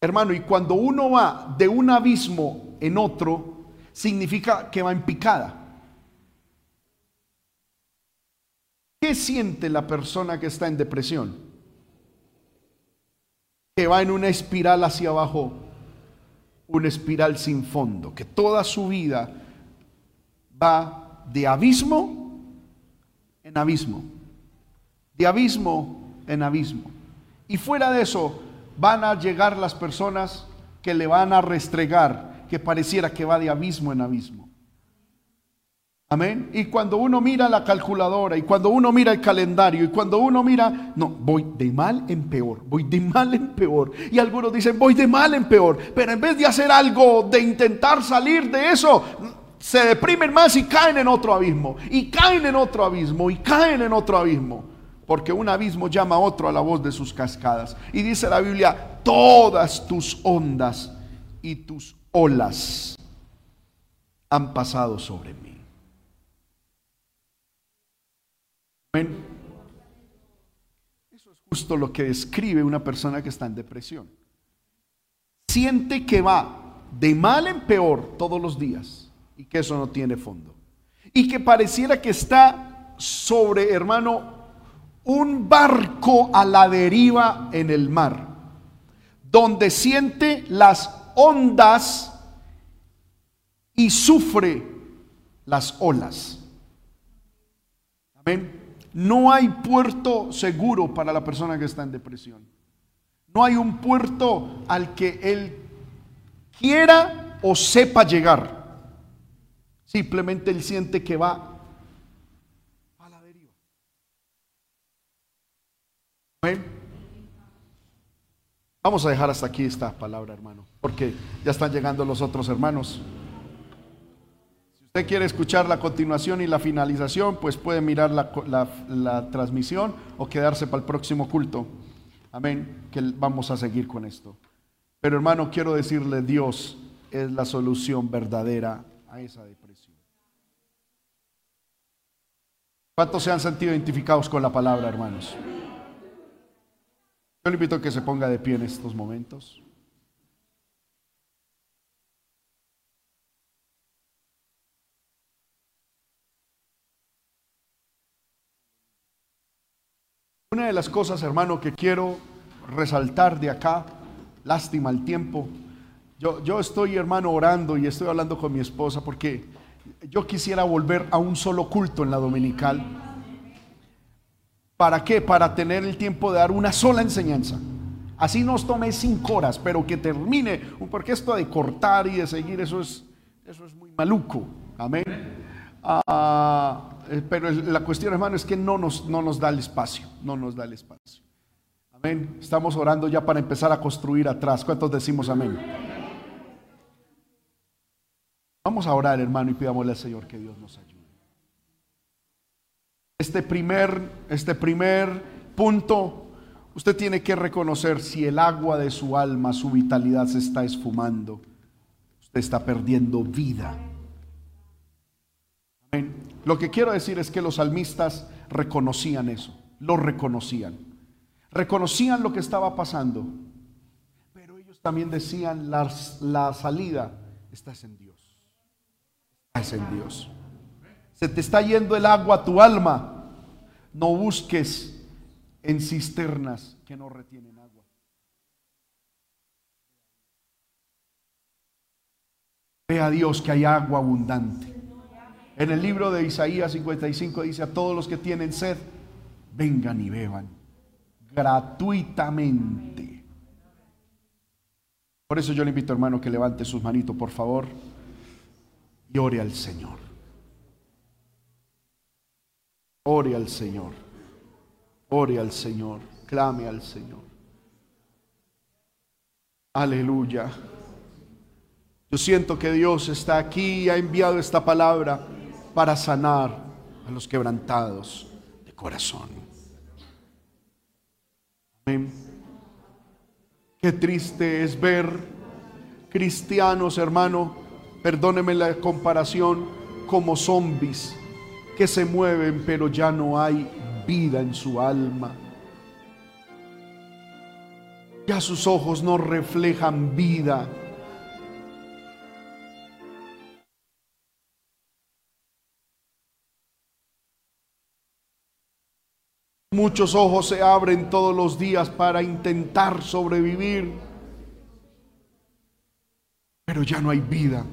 Hermano, y cuando uno va de un abismo en otro, significa que va en picada. ¿Qué siente la persona que está en depresión? Que va en una espiral hacia abajo, una espiral sin fondo, que toda su vida va de abismo en abismo, de abismo en abismo. Y fuera de eso van a llegar las personas que le van a restregar que pareciera que va de abismo en abismo. Amén. Y cuando uno mira la calculadora y cuando uno mira el calendario y cuando uno mira, no, voy de mal en peor, voy de mal en peor. Y algunos dicen, voy de mal en peor. Pero en vez de hacer algo, de intentar salir de eso, se deprimen más y caen en otro abismo. Y caen en otro abismo y caen en otro abismo. Porque un abismo llama a otro a la voz de sus cascadas. Y dice la Biblia, todas tus ondas y tus olas han pasado sobre mí. Eso es justo lo que describe una persona que está en depresión. Siente que va de mal en peor todos los días y que eso no tiene fondo. Y que pareciera que está sobre, hermano, un barco a la deriva en el mar, donde siente las ondas y sufre las olas. Amén. No hay puerto seguro para la persona que está en depresión. No hay un puerto al que él quiera o sepa llegar. Simplemente él siente que va a la deriva. Vamos a dejar hasta aquí esta palabra, hermano, porque ya están llegando los otros hermanos. Si usted quiere escuchar la continuación y la finalización, pues puede mirar la, transmisión o quedarse para el próximo culto. Amén, que vamos a seguir con esto. Pero hermano, quiero decirle, Dios es la solución verdadera a esa depresión. ¿Cuántos se han sentido identificados con la palabra, hermanos? Yo le invito a que se ponga de pie en estos momentos. Una de las cosas, hermano, que quiero resaltar de acá, lástima el tiempo. Yo, yo estoy, hermano, orando y estoy hablando con mi esposa porque yo quisiera volver a un solo culto en la dominical. ¿Para qué? Para tener el tiempo de dar una sola enseñanza. Así nos tome cinco horas, pero que termine, porque esto de cortar y de seguir, eso es, eso es muy maluco. Amén. Ah, eh, pero la cuestión, hermano, es que no nos, no nos da el espacio, no nos da el espacio. Amén. Estamos orando ya para empezar a construir atrás. ¿Cuántos decimos amén? Vamos a orar, hermano, y pidámosle al Señor que Dios nos ayude. Este primer, este primer punto, usted tiene que reconocer si el agua de su alma, su vitalidad se está esfumando. Usted está perdiendo vida. Lo que quiero decir es que los salmistas reconocían eso, lo reconocían. Reconocían lo que estaba pasando, pero ellos también decían, la, la salida está en Dios. Está en Dios. Se te está yendo el agua a tu alma. No busques en cisternas que no retienen agua. Ve a Dios que hay agua abundante. En el libro de Isaías 55 dice a todos los que tienen sed, vengan y beban gratuitamente. Por eso yo le invito hermano que levante sus manitos, por favor, y ore al Señor. Ore al Señor. Ore al Señor. Clame al Señor. Aleluya. Yo siento que Dios está aquí y ha enviado esta palabra para sanar a los quebrantados de corazón. Amén. Qué triste es ver cristianos, hermano, perdóneme la comparación, como zombies que se mueven, pero ya no hay vida en su alma. Ya sus ojos no reflejan vida Muchos ojos se abren todos los días para intentar sobrevivir, pero ya no hay vida.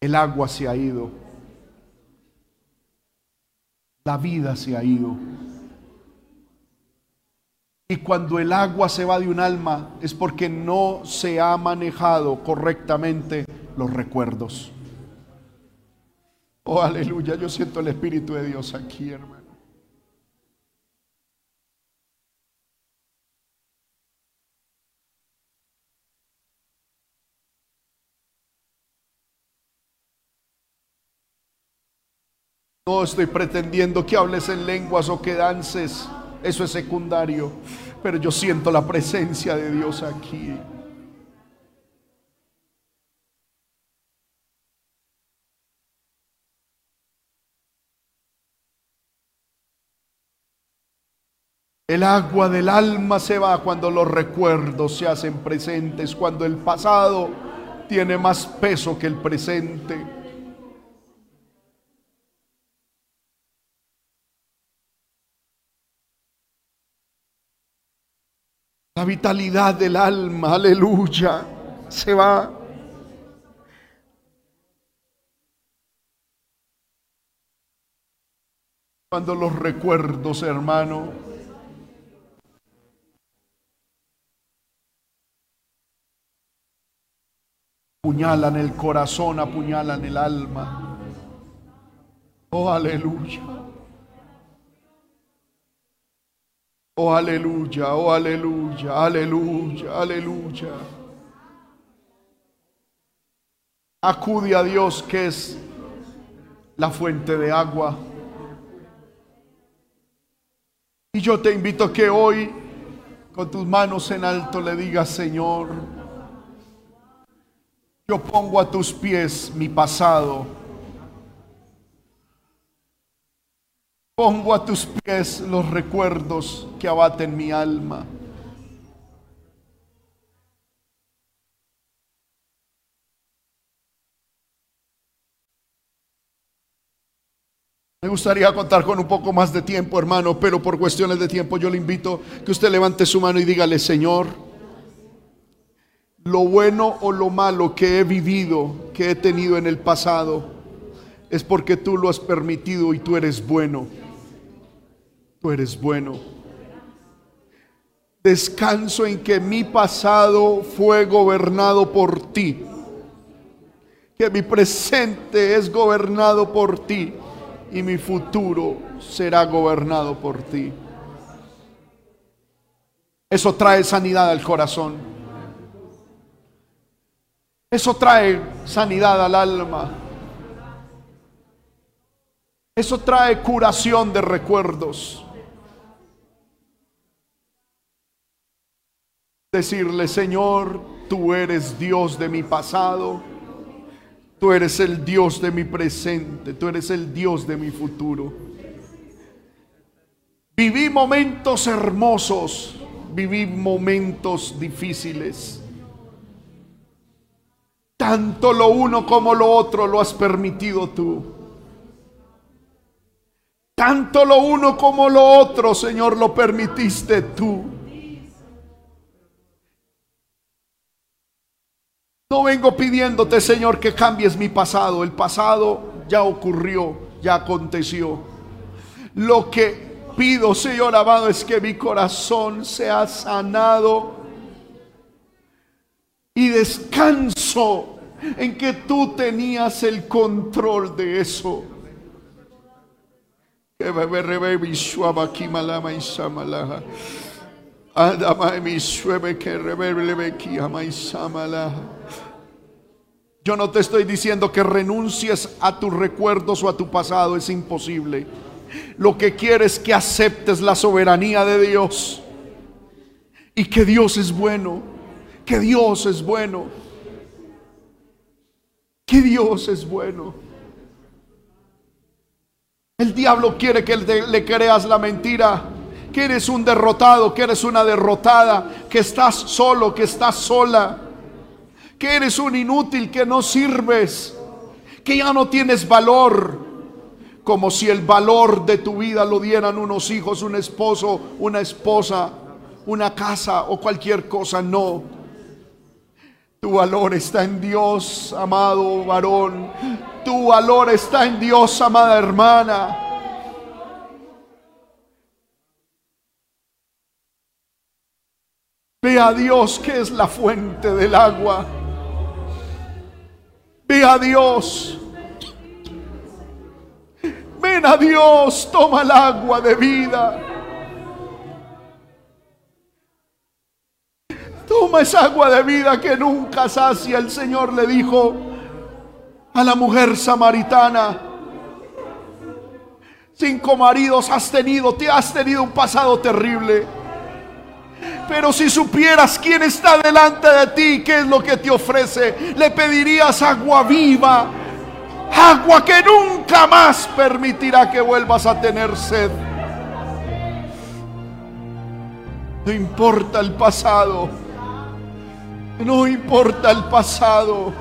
El agua se ha ido. La vida se ha ido. Y cuando el agua se va de un alma es porque no se ha manejado correctamente los recuerdos. Oh, aleluya, yo siento el Espíritu de Dios aquí, hermano. No estoy pretendiendo que hables en lenguas o que dances, eso es secundario, pero yo siento la presencia de Dios aquí. El agua del alma se va cuando los recuerdos se hacen presentes, cuando el pasado tiene más peso que el presente. La vitalidad del alma, aleluya, se va. Cuando los recuerdos, hermano, apuñalan el corazón, apuñalan el alma. Oh, aleluya. Oh, aleluya, oh, aleluya, aleluya, aleluya. Acude a Dios que es la fuente de agua. Y yo te invito a que hoy, con tus manos en alto, le digas, Señor, yo pongo a tus pies mi pasado. Pongo a tus pies los recuerdos que abaten mi alma. Me gustaría contar con un poco más de tiempo, hermano, pero por cuestiones de tiempo yo le invito que usted levante su mano y dígale, Señor, lo bueno o lo malo que he vivido, que he tenido en el pasado, es porque tú lo has permitido y tú eres bueno. Tú eres bueno. Descanso en que mi pasado fue gobernado por ti. Que mi presente es gobernado por ti y mi futuro será gobernado por ti. Eso trae sanidad al corazón. Eso trae sanidad al alma. Eso trae curación de recuerdos. Decirle, Señor, tú eres Dios de mi pasado Tú eres el Dios de mi presente, tú eres el Dios de mi futuro. Viví momentos hermosos, viví momentos difíciles. Tanto lo uno como lo otro lo has permitido tú. Tanto lo uno como lo otro, Señor, lo permitiste tú. No vengo pidiéndote, Señor, que cambies mi pasado. El pasado ya ocurrió, ya aconteció. Lo que pido, Señor amado, es que mi corazón sea sanado y descanso en que tú tenías el control de eso. Yo no te estoy diciendo que renuncies a tus recuerdos o a tu pasado, es imposible. Lo que quieres es que aceptes la soberanía de Dios y que Dios es bueno, que Dios es bueno, que Dios es bueno. El diablo quiere que le creas la mentira que eres un derrotado, que eres una derrotada, que estás solo, que estás sola, que eres un inútil, que no sirves, que ya no tienes valor, como si el valor de tu vida lo dieran unos hijos, un esposo, una esposa, una casa o cualquier cosa, no. Tu valor está en Dios, amado varón. Tu valor está en Dios, amada hermana. Ve a Dios que es la fuente del agua. Ve a Dios. Ven a Dios, toma el agua de vida. Toma esa agua de vida que nunca sacia. El Señor le dijo a la mujer samaritana. Cinco maridos has tenido, te has tenido un pasado terrible. Pero si supieras quién está delante de ti, qué es lo que te ofrece, le pedirías agua viva, agua que nunca más permitirá que vuelvas a tener sed. No importa el pasado, no importa el pasado.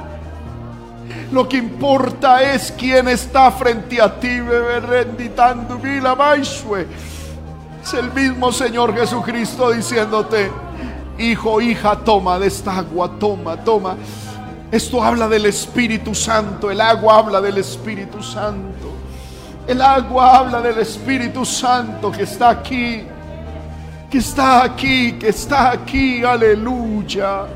Lo que importa es quién está frente a ti, bebé, renditando, vila, es el mismo Señor Jesucristo diciéndote, Hijo, hija, toma de esta agua, toma, toma. Esto habla del Espíritu Santo, el agua habla del Espíritu Santo. El agua habla del Espíritu Santo que está aquí, que está aquí, que está aquí, aleluya.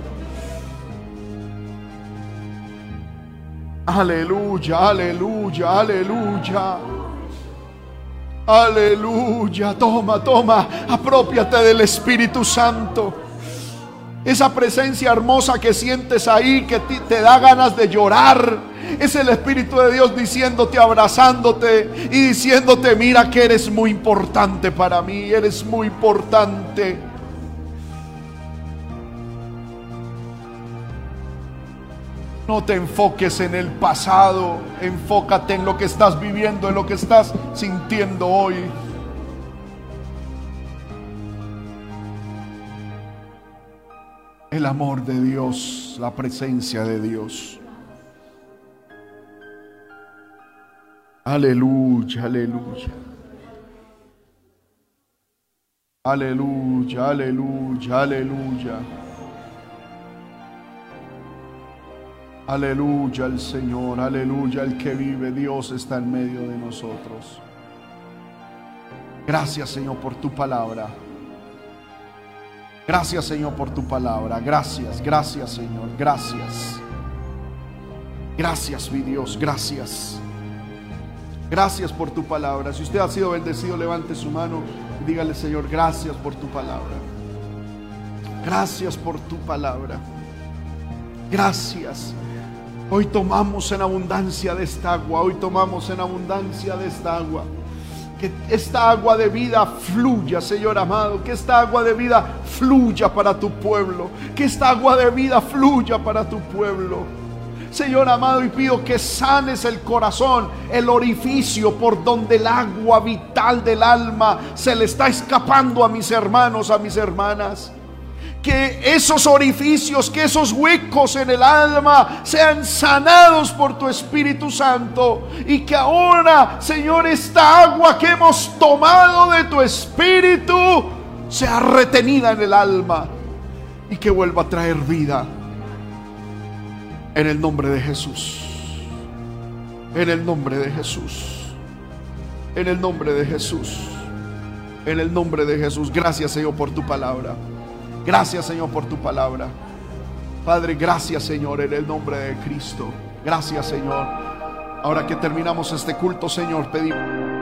Aleluya, aleluya, aleluya. Aleluya, toma, toma, apropiate del Espíritu Santo. Esa presencia hermosa que sientes ahí, que te da ganas de llorar. Es el Espíritu de Dios diciéndote, abrazándote y diciéndote, mira que eres muy importante para mí, eres muy importante. No te enfoques en el pasado, enfócate en lo que estás viviendo, en lo que estás sintiendo hoy. El amor de Dios, la presencia de Dios. Aleluya, aleluya. Aleluya, aleluya, aleluya. Aleluya al Señor, aleluya el que vive. Dios está en medio de nosotros. Gracias Señor por tu palabra. Gracias Señor por tu palabra. Gracias, gracias Señor, gracias. Gracias mi Dios, gracias. Gracias por tu palabra. Si usted ha sido bendecido, levante su mano y dígale Señor, gracias por tu palabra. Gracias por tu palabra. Gracias. Hoy tomamos en abundancia de esta agua. Hoy tomamos en abundancia de esta agua. Que esta agua de vida fluya, Señor amado. Que esta agua de vida fluya para tu pueblo. Que esta agua de vida fluya para tu pueblo. Señor amado, y pido que sanes el corazón, el orificio por donde el agua vital del alma se le está escapando a mis hermanos, a mis hermanas que esos orificios, que esos huecos en el alma sean sanados por tu Espíritu Santo. Y que ahora, Señor, esta agua que hemos tomado de tu Espíritu sea retenida en el alma y que vuelva a traer vida. En el nombre de Jesús. En el nombre de Jesús. En el nombre de Jesús. En el nombre de Jesús. Gracias Señor por tu palabra. Gracias Señor por tu palabra. Padre, gracias Señor en el nombre de Cristo. Gracias Señor. Ahora que terminamos este culto, Señor, pedimos...